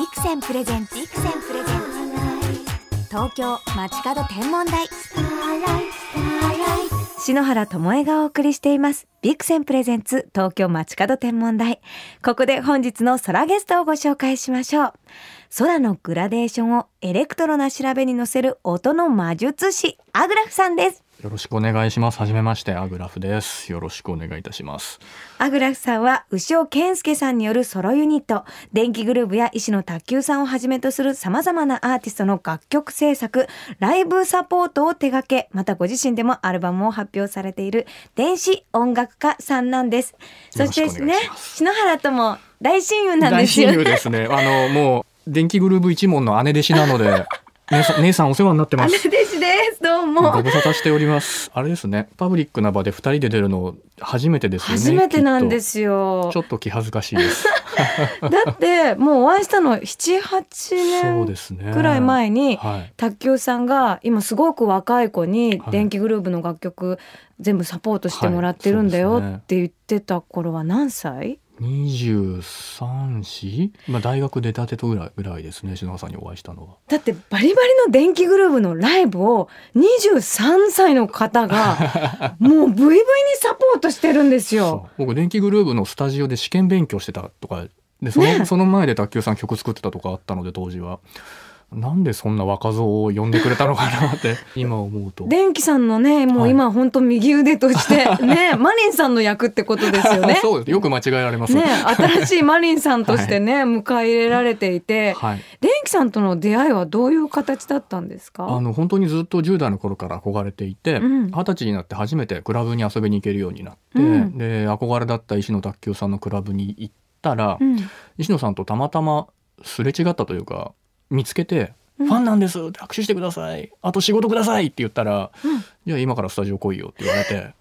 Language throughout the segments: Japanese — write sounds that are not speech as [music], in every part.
Vixen presents Vixen presents。東京まちかど天文台。篠原智恵がお送りしています。 Vixen presents 東京まちかど天文台。ここで本日の空ゲストをご紹介しましょう。空のグラデーションをエレクトロな調べに乗せる音の魔術師 agraph さんです。よろしくお願いします。はじめまして、 agraph です。よろしくお願いいたします。アグラフさんは牛尾健介さんによるソロユニット電気グルーヴや石野卓球さんをはじめとする様々なアーティストの楽曲制作ライブサポートを手掛けまたご自身でもアルバムを発表されている電子音楽家さんなんですそしてですね篠原とも大親友なんで大すよ親友ですね。あの、もう、電気グルーヴ一門の姉弟子なので、[laughs] 姉さん、姉さんお世話になってます。姉弟子です。どうも。ご無沙汰しております。あれですね、パブリックな場で二人で出るの初めてですよね。初めてなんですよ。ちょっと気恥ずかしいです。[laughs] だってもうお会いしたの七八年くらい前に、ねはい、卓球さんが今すごく若い子に電気グループの楽曲全部サポートしてもらってるんだよって言ってた頃は何歳、はい234、まあ、大学出たてとぐらいぐらいですね篠原さんにお会いしたのは。だってバリバリの電気グループのライブを23歳の方が [laughs] もうブイブイにサポートしてるんですよ。僕電気グループのスタジオで試験勉強してたとかでその,ね、その前で卓球さん曲作ってたとかあったので当時は。なんでそんな若造を呼んでくれたのかなって。[laughs] 今思うと。電気さんのねもうはい。今本当右腕として [laughs] ねマリンさんの役ってことですよね。[laughs] そうです。よく間違えられます。ね新しいマリンさんとしてね、迎え入れられていて、はい、電気さんとの出会いはどういう形だったんですか？あの本当にずっと10代の頃から憧れていてうん。二十、歳になって初めてクラブに遊びに行けるようになって、うん。で憧れだった石野卓球さんのクラブに行ったら、うん。石野さんとたまたますれ違ったというか見つけて「うん。ファンなんです」って握手してください。あと仕事くださいって言ったら「うん。じゃあ今からスタジオ来いよ」って言われて、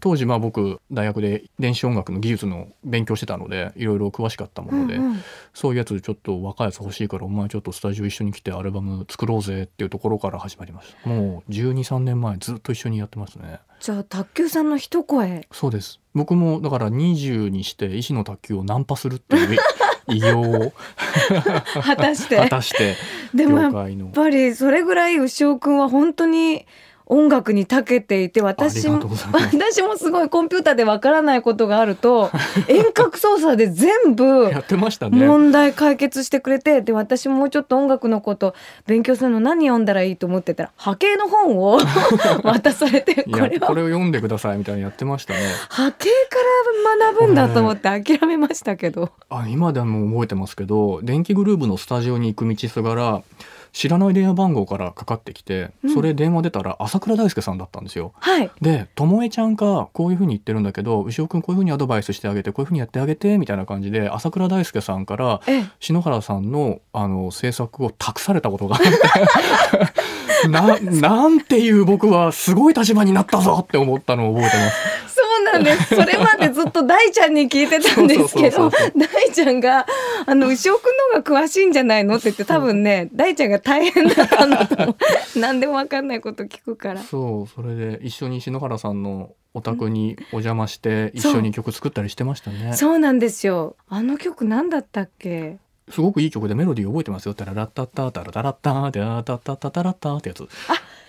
当時まあ僕大学で電子音楽の技術の勉強してたのでいろいろ詳しかったもので、うんうん。そういうやつちょっと若いやつ欲しいからお前ちょっとスタジオ一緒に来てアルバム作ろうぜっていうところから始まりました。もう1 2 3年前ずっと一緒にやってますね。じゃあ卓球さんの一声。そうです。僕もだから20にして石の卓球をナンパするっていう偉業を果たして。果たして。でもやっぱりそれぐらい牛尾くんは本当に音楽に長けていて私も [laughs] 私もすごいコンピューターでわからないことがあると [laughs] 遠隔操作で全部やってましたね。問題解決してくれてで私ももうちょっと音楽のこと勉強するの何読んだらいいと思ってたら波形の本を [laughs] 渡されてこれは。これを読んでくださいみたいにやってましたね。波形から学ぶんだと思って諦めましたけど。あ今でも覚えてますけど電気グルーヴのスタジオに行く道すがら知らない電話番号からかかってきて、うん。それ電話出たら朝倉大輔さんだったんですよ。はい。で「ともえちゃんがこういうふうに言ってるんだけど牛尾君こういうふうにアドバイスしてあげてこういうふうにやってあげて」みたいな感じで朝倉大輔さんからええ。篠原さんのあの制作を託されたことがあって [laughs] ななんていう僕はすごい立場になったぞって思ったのを覚えてます。そうなんです。それまでずっと大ちゃんに聞いてたんですけど大ちゃんが、あの、牛尾くんの方が詳しいんじゃないのって言って、多分ね、大ちゃんが大変だった [laughs] んだと。何でもわかんないこと聞くから。そうそれで一緒に篠原さんのお宅にお邪魔して一緒に曲作ったりしてましたねすそうなんですよ。あの曲何だったっけ？ごくいい曲でメロディー覚えてますよ「タララッタッタタラタラッタタラタッタタタラッタ」ってやつ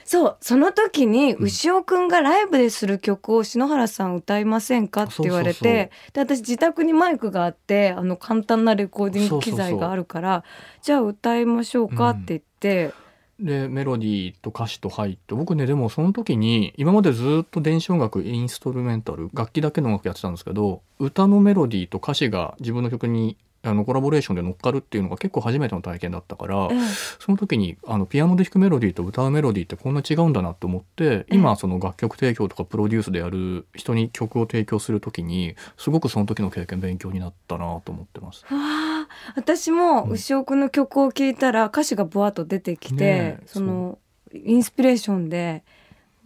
そう、その時にうん。牛尾くんがライブでする曲を篠原さん歌いませんか？って言われて、で、私自宅にマイクがあって、あの簡単なレコーディング機材があるから、じゃあ歌いましょうか？って言って、でメロディーと歌詞と入って僕ねでもその時に今までずっと電子音楽インストルメンタル楽器だけの音楽やってたんですけど歌のメロディーと歌詞が自分の曲にあのコラボレーションで乗っかるっていうのが結構初めての体験だったから、ええその時にあのピアノで弾くメロディーと歌うメロディーってこんな違うんだなと思って今その楽曲提供とかプロデュースでやる人に曲を提供する時にすごくその時の経験勉強になったなと思ってます。わあ。私もうん。牛尾くんの曲を聴いたら歌詞がブワッと出てきて、ねえそのインスピレーションで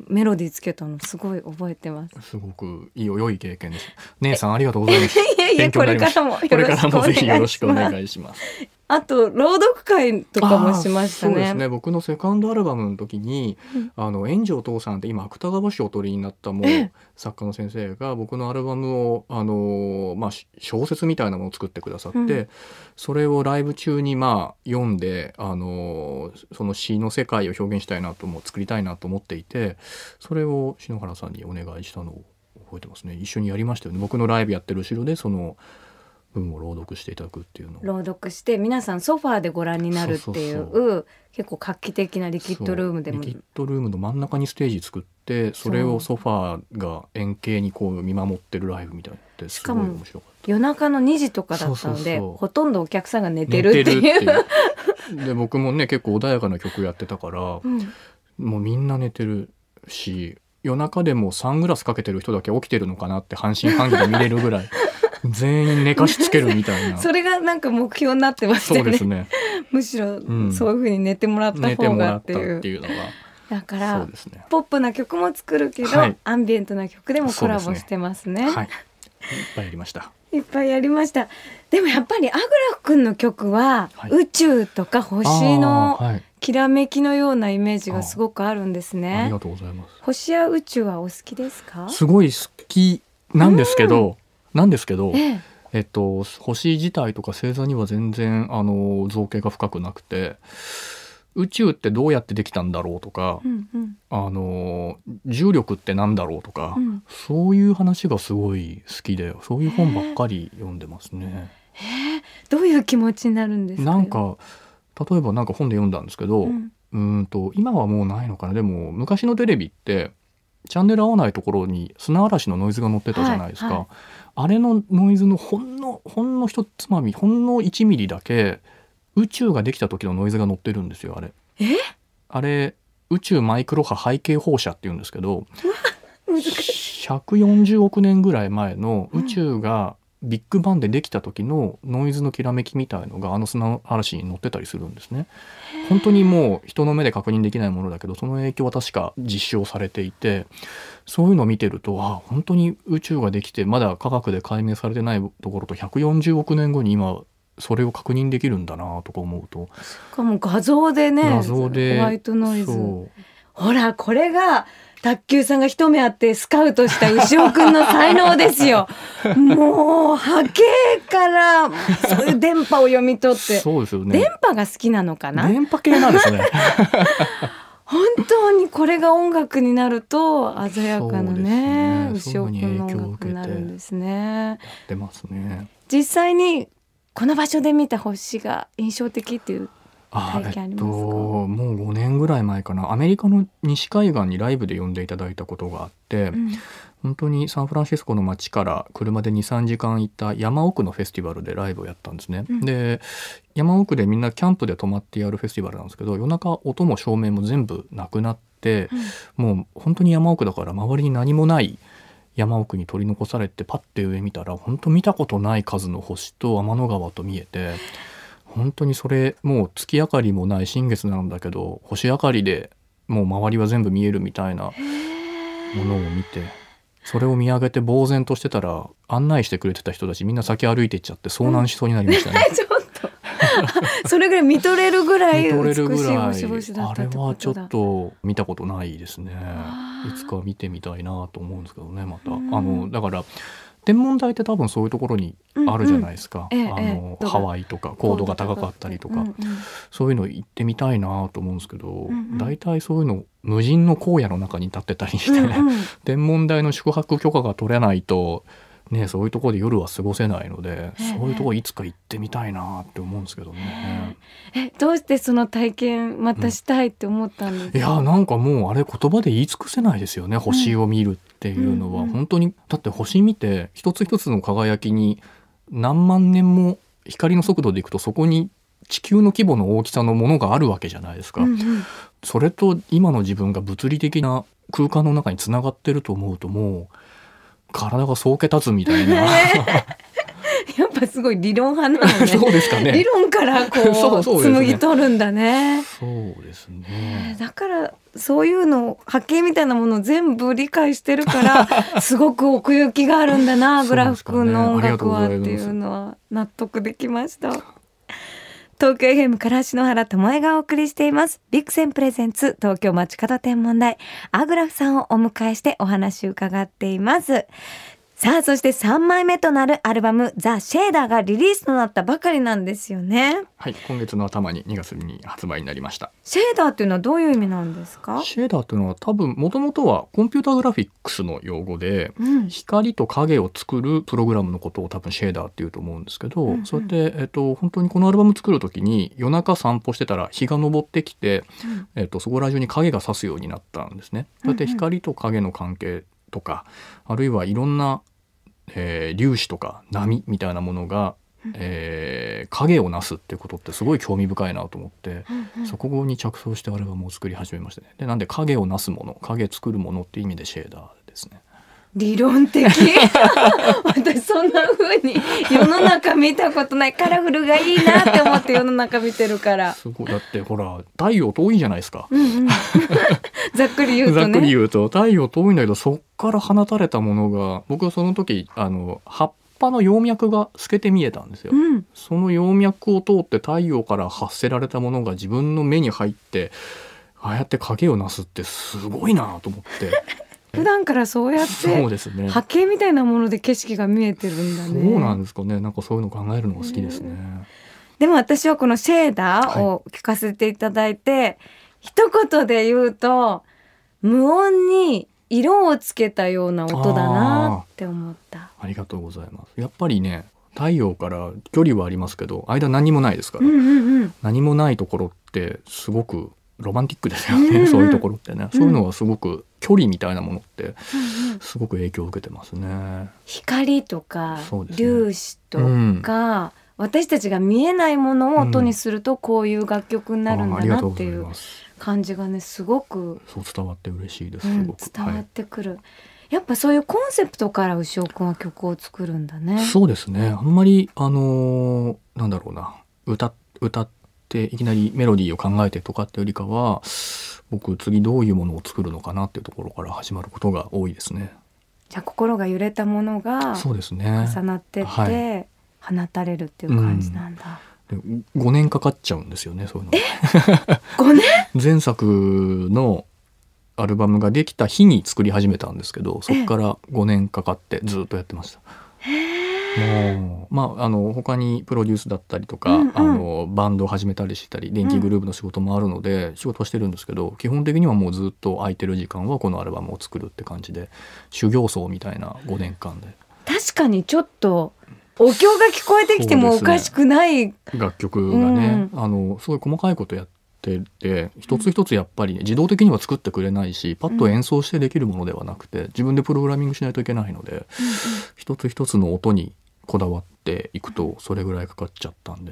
メロディーつけたのすごい覚えてます。すごくいい良い経験です。姉さんありがとうございます。[laughs] いやいやこれからもよこれからもぜひよろろしくお願いします。あと朗読会とかもしましたね。そうですね。僕のセカンドアルバムの時に、うん。あの炎上父さんって今芥川賞をお取りになったもうええ。作家の先生が僕のアルバムをあの、まあ、し小説みたいなものを作ってくださって、うん。それをライブ中にまあ読んであのその詩の世界を表現したいなとも作りたいなと思っていてそれを篠原さんにお願いしたのを覚えてますね。一緒にやりましたよね。僕のライブやってる後ろでその文を朗読していただくっていうの朗読して皆さんソファーでご覧になるっていう結構画期的なリキッドルームでもリキッドルームの真ん中にステージ作ってそれをソファーが円形にこう見守ってるライブみたいなってすごいしかも面白かっ夜中の2時とかだったのでほとんどお客さんが寝てるっていう。てていうで僕もね結構穏やかな曲やってたからうんもうみんな寝てるし夜中でもサングラスかけてる人だけ起きてるのかなって半信半疑で見れるぐらい全員寝かしつけるみたいな。[laughs] それがなんか目標になってましたね。うですね。[laughs] むしろん。そういうふうに寝てもらった方がっていう。ていうのがだかそうらね。ポップな曲も作るけど、はい。アンビエントな曲でもコラボしてますね。はい。いっぱいやりました。[laughs] いっぱいやりました。でもやっぱりアグラフ君の曲は、はい。宇宙とか星のきらめきのようなイメージがすごくあるんですありねがとうございます。星や宇宙はお好きですか？すごい好きなんですけど、なんですけど、ええ。えっと、星自体とか星座には全然あの造形が深くなくて宇宙ってどうやってできたんだろうとか、うんうん。あの重力ってなんだろうとか、うん。そういう話がすごい好きでそういう本ばっかり読んでますね。どういう気持ちになるんですか？なんか例えばなんか本で読んだんですけど、ううんーんと今はもうないのかな。でも昔のテレビってチャンネル合わないところに砂嵐のノイズが乗ってたじゃないですか、はいはい。あれのノイズのほんのほんの一つまみほんの1ミリだけ宇宙ができた時のノイズが乗ってるんですよあれ。え？あれ宇宙マイクロ波背景放射って言うんですけど難しい。140億年ぐらい前の宇宙がビッグバンでできた時のノイズのきらめきみたいのがあの砂嵐に乗ってたりするんですね。本当にもう人の目で確認できないものだけどその影響は確か実証されていてそういうのを見てるとあ本当に宇宙ができてまだ科学で解明されてないところと140億年後に今それを確認できるんだなとか思うと。しかも画像でね画像でホワイトノイズ。ほらこれが卓球さんが一目あってスカウトした牛尾くんの才能ですよ [laughs] もう波形からそういう電波を読み取ってそうですよ電ね。波が好きなのかな？電波系なんですね。[laughs] 本当にこれが音楽になると鮮やかなねそうです牛尾ねくんの音楽になるんですね出ますね。実際にこの場所で見た星が印象的っていうあえっともう5年ぐらい前かな。アメリカの西海岸にライブで呼んでいただいたことがあって、うん。本当にサンフランシスコの街から車で23時間行った山奥のフェスティバルでライブをやったんですね。うん。で山奥でみんなキャンプで泊まってやるフェスティバルなんですけど夜中音も照明も全部なくなって、もう本当に山奥だから周りに何もない山奥に取り残されてパッて上見たら本当見たことない数の星と天の川と見えて本当にそれもう月明かりもない新月なんだけど星明かりでもう周りは全部見えるみたいなものを見てそれを見上げて呆然としてたら案内してくれてた人たちみんな先歩いてっちゃって遭難しそうになりましたね。[laughs] ちょっと。[laughs] それぐらい見とれるぐらい美しい星々だっあたってれはちょっと見たことないですね。いつか見てみたいなと思うんですけどねまた。あうん。のだから天文台って多分そういうところにあるじゃないですか、うんうんええあのええ。ハワイとか高度が高かったりとか、うんうん。そういうの行ってみたいなと思うんですけど、んうん。大体そういうの無人の荒野の中に立ってたりして、うんうん。[laughs] 天文台の宿泊許可が取れないとねそういうところで夜は過ごせないので、ええ。そういうところいつか行ってみたいなって思うんですけどね。えどうしてその体験またしたいって思ったんですか、いやなんかもうあれ言葉で言い尽くせないですよね。星を見るっていうのは、うんうん本当にだって星見て一つ一つの輝きに何万年も光の速度でいくとそこに地球の規模の大きさのものがあるわけじゃないですか、うんうん。それと今の自分が物理的な空間の中につながってると思うともう体がそうけ立つみたいな。[laughs] [laughs] やっぱすごい理論派なのね。[laughs] そうですかね。理論からこう紡ぎ取るんだね。そうですね。だからそういうの波形みたいなものを全部理解してるからすごく奥行きがあるんだなグラフ君の音楽はっていうのは納得できました。東京 FM から篠原智恵がお送りしています。ビクセンプレゼンツ東京街角天文台。アグラフさんをお迎えしてお話を伺っています。さあ、そして3枚目となるアルバムザ・シェーダーがリリースとなったばかりなんですよね。はい、今月の頭に2月に発売になりました。シェーダーっていうのはどういう意味なんですか？シェーダーというのは多分もともとはコンピュータグラフィックスの用語で、うん。光と影を作るプログラムのことを多分シェーダーっていうと思うんですけど、うんうんそうやって、えっと、本当にこのアルバム作る時に夜中散歩してたら日が昇ってきて、えっと、そこら中に影が差すようになったんですね。そうやって光と影の関係とか、あるいはいろんな、えー粒子とか波みたいなものが、えー影をなすってことってすごい興味深いなと思って、うんそこに着想してアルバムを作り始めましたね。でなんで影をなすもの影作るものっていう意味でシェーダーですね。理論的私そんな風に世の中見たことないカラフルがいいなって思って世の中見てるから。すごいだってほら太陽遠いじゃないですか。うんうん、[laughs] ざっくり言うとざっくりね。言うと太陽遠いんだけどそっから放たれたものが僕はその時あの葉っぱの葉脈が透けて見えたんですよ。うん、その葉脈を通って太陽から発せられたものが自分の目に入ってああやって影をなすってすごいなと思って普段からそうやって波形みたいなもので景色が見えてるんだね。そうなんですかねなんかそういうの考えるのが好きですね。でも私はこのシェーダーを聞かせていただいて、一言で言うと無音に色をつけたような音だなって思った。ありがとうございます。やっぱりね太陽から距離はありますけど間何もないですから、うんうんうん。何もないところってすごくロマンティックですよね、うんうんそういうところってね、うんそういうのはすごく距離みたいなものってすごく影響を受けてますね。光とか粒子とうんか、私たちが見えないものを音にするとこういう楽曲になるんだなっていう。感じがねすごく、そう伝わって嬉しいです。うんすごく、伝わっはい。てくる、やっぱそういうコンセプトから牛尾くんは曲を作るんだね。そうですね。あんまりあのーなんだろうな歌歌っていきなりメロディーを考えてとかってよりかは僕次どういうものを作るのかなっていうところから始まることが多いですね。じゃあ心が揺れたものがそうですね。重なってって、は放たれるっていう感じなんだ。で5年かかっちゃうんですよねそういうの。5年？[laughs] 前作のアルバムができた日に作り始めたんですけどそこから5年かかってずっとやってました。もうまああの他にプロデュースだったりとか、うんうん。あのバンドを始めたりしたり電気グループの仕事もあるので、仕事はしてるんですけど基本的にはもうずっと空いてる時間はこのアルバムを作るって感じで修行僧みたいな5年間で。確かにちょっとお経が聞こえてきてもおかしくない、楽曲がね、あのすごい細かいことやってて一つ一つやっぱり、ね、自動的には作ってくれないしパッと演奏してできるものではなくて自分でプログラミングしないといけないので一つ一つの音にこだわっていくとそれぐらいかかっちゃったんで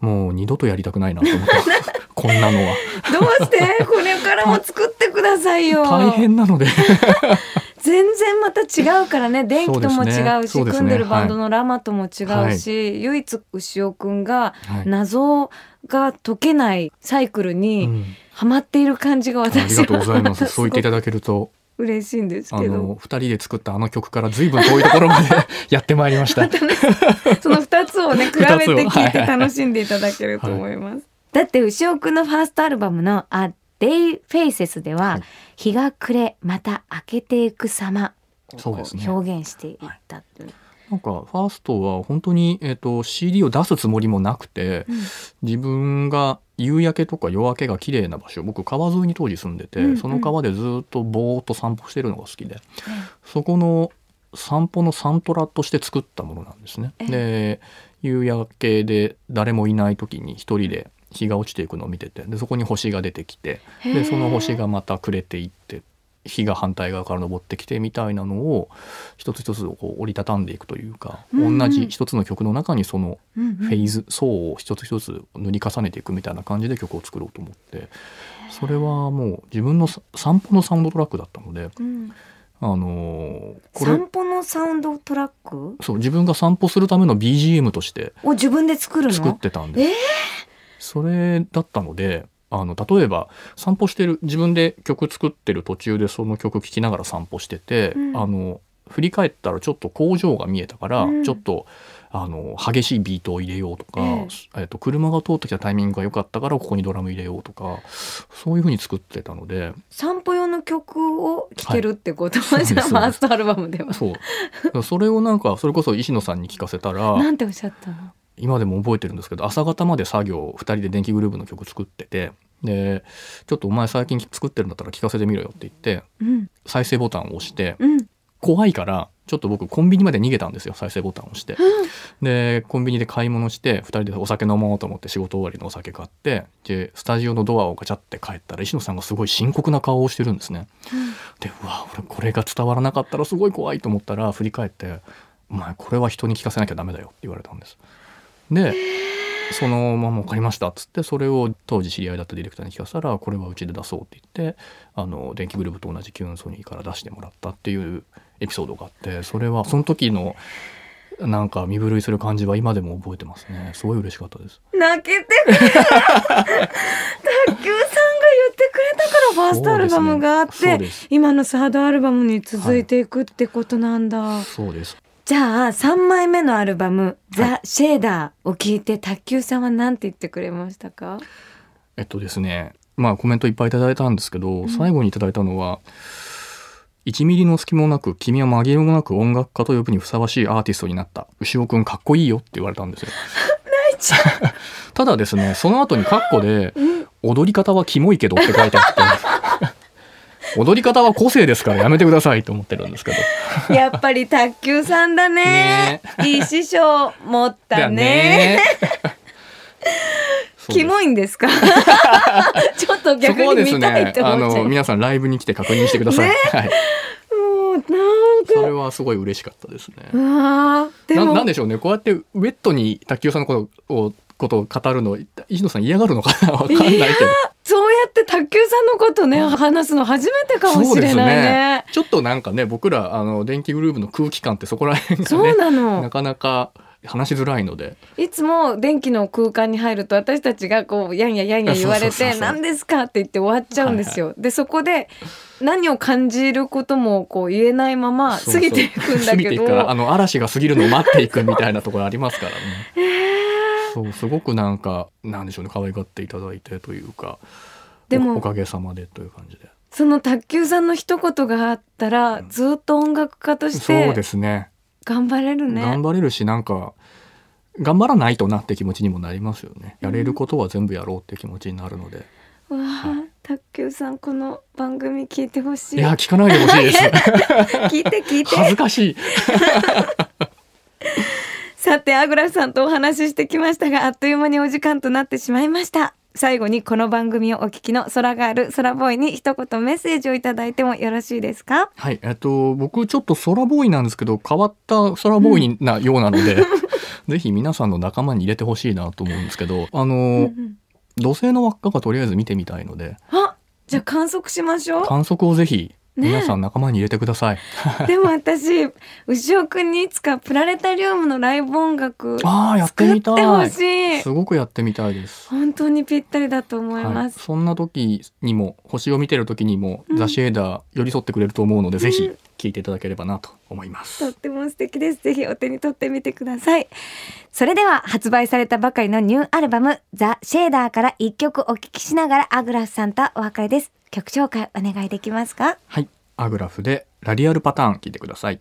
もう二度とやりたくないなと思って [laughs] こんなのは。どうして？これからも作ってくださいよ。[laughs] 大変なので。[laughs] 全然また違うからね。電気とも違うしそうですね。組んでるバンドのラマとも違うし、唯一牛尾くんがはい。謎が解けないサイクルうにん。ハマっている感じがあり私がとうございまはす。そう言っていただけると嬉しいんですあけど。の二人で作ったあの曲から随分遠いところまで [laughs] やってまいりました。[laughs] その2つをね [laughs] 比べて聞いてはい。楽しんでいただけると思います。だって牛尾くんのファーストアルバムの「A Day Faces」では、はい。日が暮れまた明けていく様。をそうですね。表現していったっていう。なんかファーストは本当に、えっと CD を出すつもりもなくて、うん。自分が夕焼けとか夜明けが綺麗な場所僕川沿いに当時住んでて、うんうん。その川でずっとぼーっと散歩してるのが好きでそこの散歩のサントラとして作ったものなんですね。えで夕焼けで誰もいない時に一人で日が落ちていくのを見ててでそこに星が出てきてでその星がまた暮れていって日が反対側から昇ってきてみたいなのを一つ一つこう折りたたんでいくというか、うんうん。同じ一つの曲の中にそのうんうん。フェイズ、層を一つ一つ塗り重ねていくみたいな感じで曲を作ろうと思ってそれはもう自分のさ散歩のサウンドトラックだったので、うん。あのーこれ散歩のサウンドトラック？そう自分が散歩するための BGM としてを自分で作るの？作ってたんでえー。それだったのであの例えば散歩してる自分で曲作ってる途中でその曲聴きながら散歩してて、うん。あの振り返ったらちょっと工場が見えたから、うん。ちょっとあの激しいビートを入れようとか、ええ。っと車が通ってきたタイミングが良かったからここにドラム入れようとかそういうふうに作ってたので。散歩用の曲を聴けるってこと、はい。じゃあファーストアルバムでは。そう。それをなんかそれこそ石野さんに聞かせたらなんておっしゃったの？今でも覚えてるんですけど朝方まで作業2人で電気グループの曲作っててでちょっとお前最近作ってるんだったら聞かせてみろよって言ってうん再生ボタンを押してうん怖いからちょっと僕コンビニまで逃げたんですよ再生ボタンを押して。でコンビニで買い物して2人でお酒飲もうと思って仕事終わりのお酒買ってでスタジオのドアをガチャって帰ったら石野さんがすごい深刻な顔をしてるんですね。でうわ俺これが伝わらなかったらすごい怖いと思ったら振り返って「お前これは人に聞かせなきゃダメだよ」って言われたんです。でそのまま分かりましたっつってそれを当時知り合いだったディレクターに聞かせたらこれはうちで出そうって言ってあの電気グループと同じキューンソニーから出してもらったっていうエピソードがあってそれはその時のなんか身震いする感じは今でも覚えてますね。すごい嬉しかったです。泣けてくる卓球さんが言ってくれたからファーストアルバムがあって、そうです。今のサードアルバムに続いていくってことなんだ、そうですじゃあ3枚目のアルバム「ザ・シェーダー」を聞いて卓球さんは何て言ってくれましたか？えっとですねまあコメントいっぱいいただいたんですけど、最後にいただいたのは1ミリの隙もなく君は紛れもなく音楽家と呼ぶにふさわしいアーティストになった牛尾くんかっこいいよって言われたんですよ。[laughs] 泣いちゃ [laughs] ただですねその後にカッコで踊り方はキモいけどって書いてあって踊り方は個性ですからやめてくださいと思ってるんですけど。うやっぱり卓球さんだね。いい師匠持ったね。キモいんですか？[laughs] ちょっとそ逆に見たいってねあ思っちゃう、の皆さんライブに来て確認してください、はい、もうなんそかれはすごい嬉しかったですね。なも。なんでしょうね。こうやってウェットに卓球さんのことをことを語るの石野さん嫌がるのかな？わかんないけどって卓球さんのことね話すの初めてかもしれないね。ちょっとなんかね僕らあの電気グループの空気感ってそこら辺がそうねなの。なかなか話しづらいので。いつも電気の空間に入ると私たちがこうやんややんや言われて「そうそうそうそう。何ですか?」って言って終わっちゃうんですよ。でそこで何を感じることもこう言えないまま過ぎていくんだ過ぎけていくからあど。の嵐が過ぎるのを待っていくみたいなところありますからね。えー。そうすごくなんかなんでしょうね可愛がっていただいてというかでもおおかげさまでという感じで。その卓球さんの一言があったらずっと音楽家としそうでてすね。頑張れるね。頑。張れるしなんか頑張らないとなって気持ちにもなりますよね。やれることは全部やろうって気持ちになるので、うわあ卓球さんこの番組聞いてほしい。いや聞かないでほしいです。[laughs] 聞いて聞いて。恥ずかしい。[laughs] さてアグラフさんとお話ししてきましたがあっという間にお時間となってしまいました最後にこの番組をお聞きの空ガール空ボーイに一言メッセージをいただいてもよろしいですか？はいえっと僕ちょっと空ボーイなんですけど変わった空ボーイなようなので、[laughs] ぜひ皆さんの仲間に入れてほしいなと思うんですけどあの、うんうん土星の輪っかがとりあえず見てみたいので。あじゃあ観測しましょ観測をぜひね。皆さん仲間に入れてください、う [laughs] でも私牛尾くんにいつかプラネタリウムのライブ音楽ああやってみたい。しい。すごくやってみたいです。本当にぴったりだと思いはい、ます、そんな時にも星を見てる時にも、うん。ザ・シェーダー寄り添ってくれると思うので、ぜひ。うん聞いていただければなと思います、とっても素敵です。ぜひお手に取ってみてください。それでは発売されたばかりのニューアルバムザ・シェーダーから一曲お聴きしながらアグラフさんとお別れです。曲紹介お願いできますか？はいアグラフでラディアルパターン聞いてください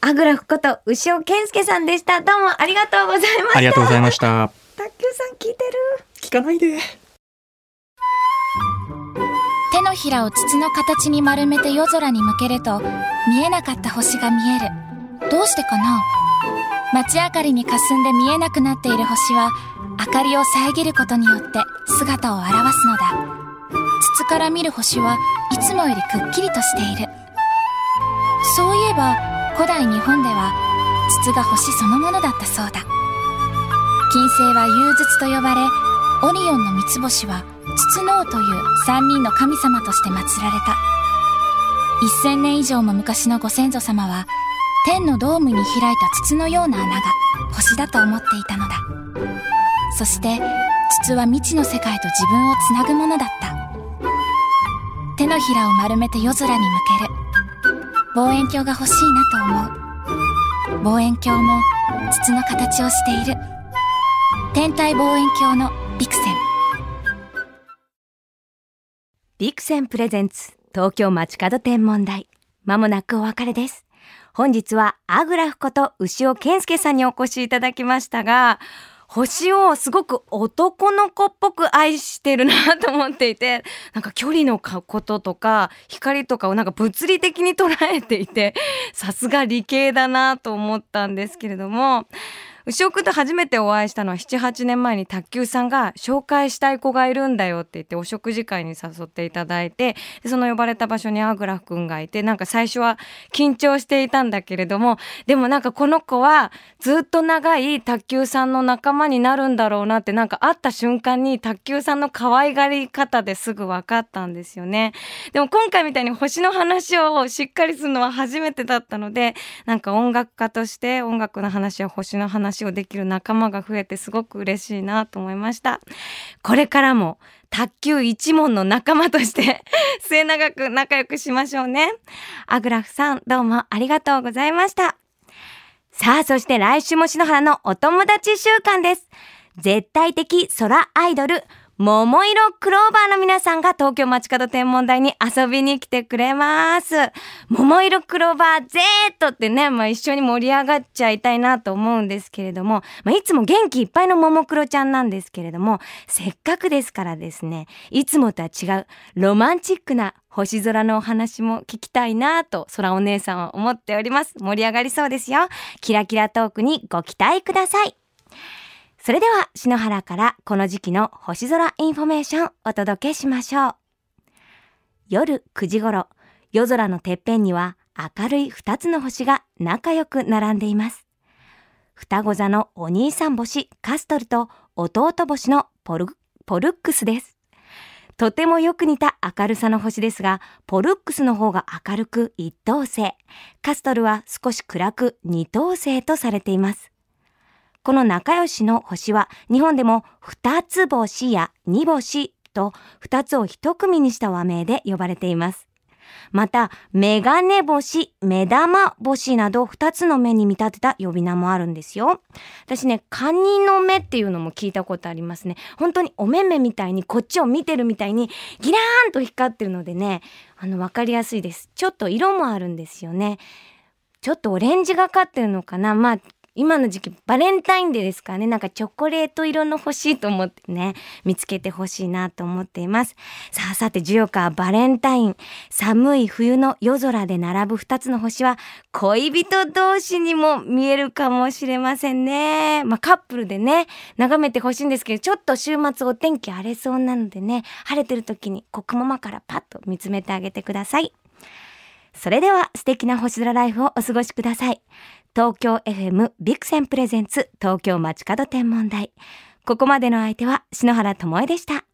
アグラフこと牛尾健介さんでした。どうもありがとうございました。ありがとうございました卓球さん聞いてる聞かないで手のひらを筒の形に丸めて夜空に向けると見えなかった星が見える。どうしてかな？街明かりに霞んで見えなくなっている星は明かりを遮ることによって姿を現すのだ。筒から見る星はいつもよりくっきりとしている。そういえば古代日本では筒が星そのものだったそうだ。金星は融筒と呼ばれオリオンの三つ星は筒の王という三人の神様として祀られた。1000年以上も昔のご先祖様は天のドームに開いた筒のような穴が星だと思っていたのだ。そして筒は未知の世界と自分をつなぐものだった。手のひらを丸めて夜空に向ける。望遠鏡が欲しいなと思う。望遠鏡も筒の形をしている。天体望遠鏡のビクセン。ビクセンプレゼンツ東京街角天文台。まもなくお別れです。本日はアグラフこと牛尾健介さんにお越しいただきましたが星をすごく男の子っぽく愛してるなと思っていて、なんか距離のこととか光とかをなんか物理的に捉えていて、さすが理系だなと思ったんですけれども、牛尾くんと初めてお会いしたのは7、8年前に卓球さんが紹介したい子がいるんだよって言ってお食事会に誘っていただいて、その呼ばれた場所にアグラフくんがいて、なんか最初は緊張していたんだけれども、でもなんかこの子はずっと長い卓球さんの仲間になるんだろうなって、なんか会った瞬間に卓球さんの可愛がり方ですぐ分かったんですよね。でも今回みたいに星の話をしっかりするのは初めてだったので、なんか音楽家として音楽の話や星の話話をできる仲間が増えてすごく嬉しいなと思いました。これからも卓球一門の仲間として [laughs] 末永く仲良くしましょうね。アグラフさんどうもありがとうございました。さあ、そして来週も篠原のお友達週間です。絶対的空アイドル、桃色クローバーの皆さんが東京街角天文台に遊びに来てくれます。桃色クローバー Z ってね、まあ一緒に盛り上がっちゃいたいなと思うんですけれども、まあいつも元気いっぱいのももクロちゃんなんですけれども、せっかくですからですね、いつもとは違うロマンチックな星空のお話も聞きたいなと空お姉さんは思っております。盛り上がりそうですよ。キラキラトークにご期待ください。それでは篠原からこの時期の星空インフォメーションお届けしましょう。夜9時頃、夜空のてっぺんには明るい2つの星が仲良く並んでいます。双子座のお兄さん星カストルと弟星のポルポルックスです。とてもよく似た明るさの星ですが、ポルックスの方が明るく一等星、カストルは少し暗く二等星とされています。この仲良しの星は日本でも二つ星や二星と二つを一組にした和名で呼ばれています。また、メガネ星、目玉星など二つの目に見立てた呼び名もあるんですよ。私ね、カニの目っていうのも聞いたことありますね。本当にお目目みたいにこっちを見てるみたいにギラーンと光ってるのでね、あの、わかりやすいです。ちょっと色もあるんですよね。ちょっとオレンジがかってるのかなまあ、今の時期バレンタインデーですからね。なんかチョコレート色の欲しいと思ってね見つけてほしいなと思っています。さあさて14日バレンタイン。寒い冬の夜空で並ぶ2つの星は恋人同士にも見えるかもしれませんね。まあカップルでね眺めてほしいんですけどちょっと週末お天気荒れそうなのでね晴れてる時にコクママからパッと見つめてあげてください。それでは素敵な星空ライフをお過ごしください。東京 FM ビクセンプレゼンツ東京街角天文台。ここまでの相手は篠原智恵でした。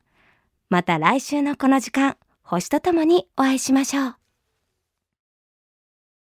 また来週のこの時間、星とともにお会いしましょう。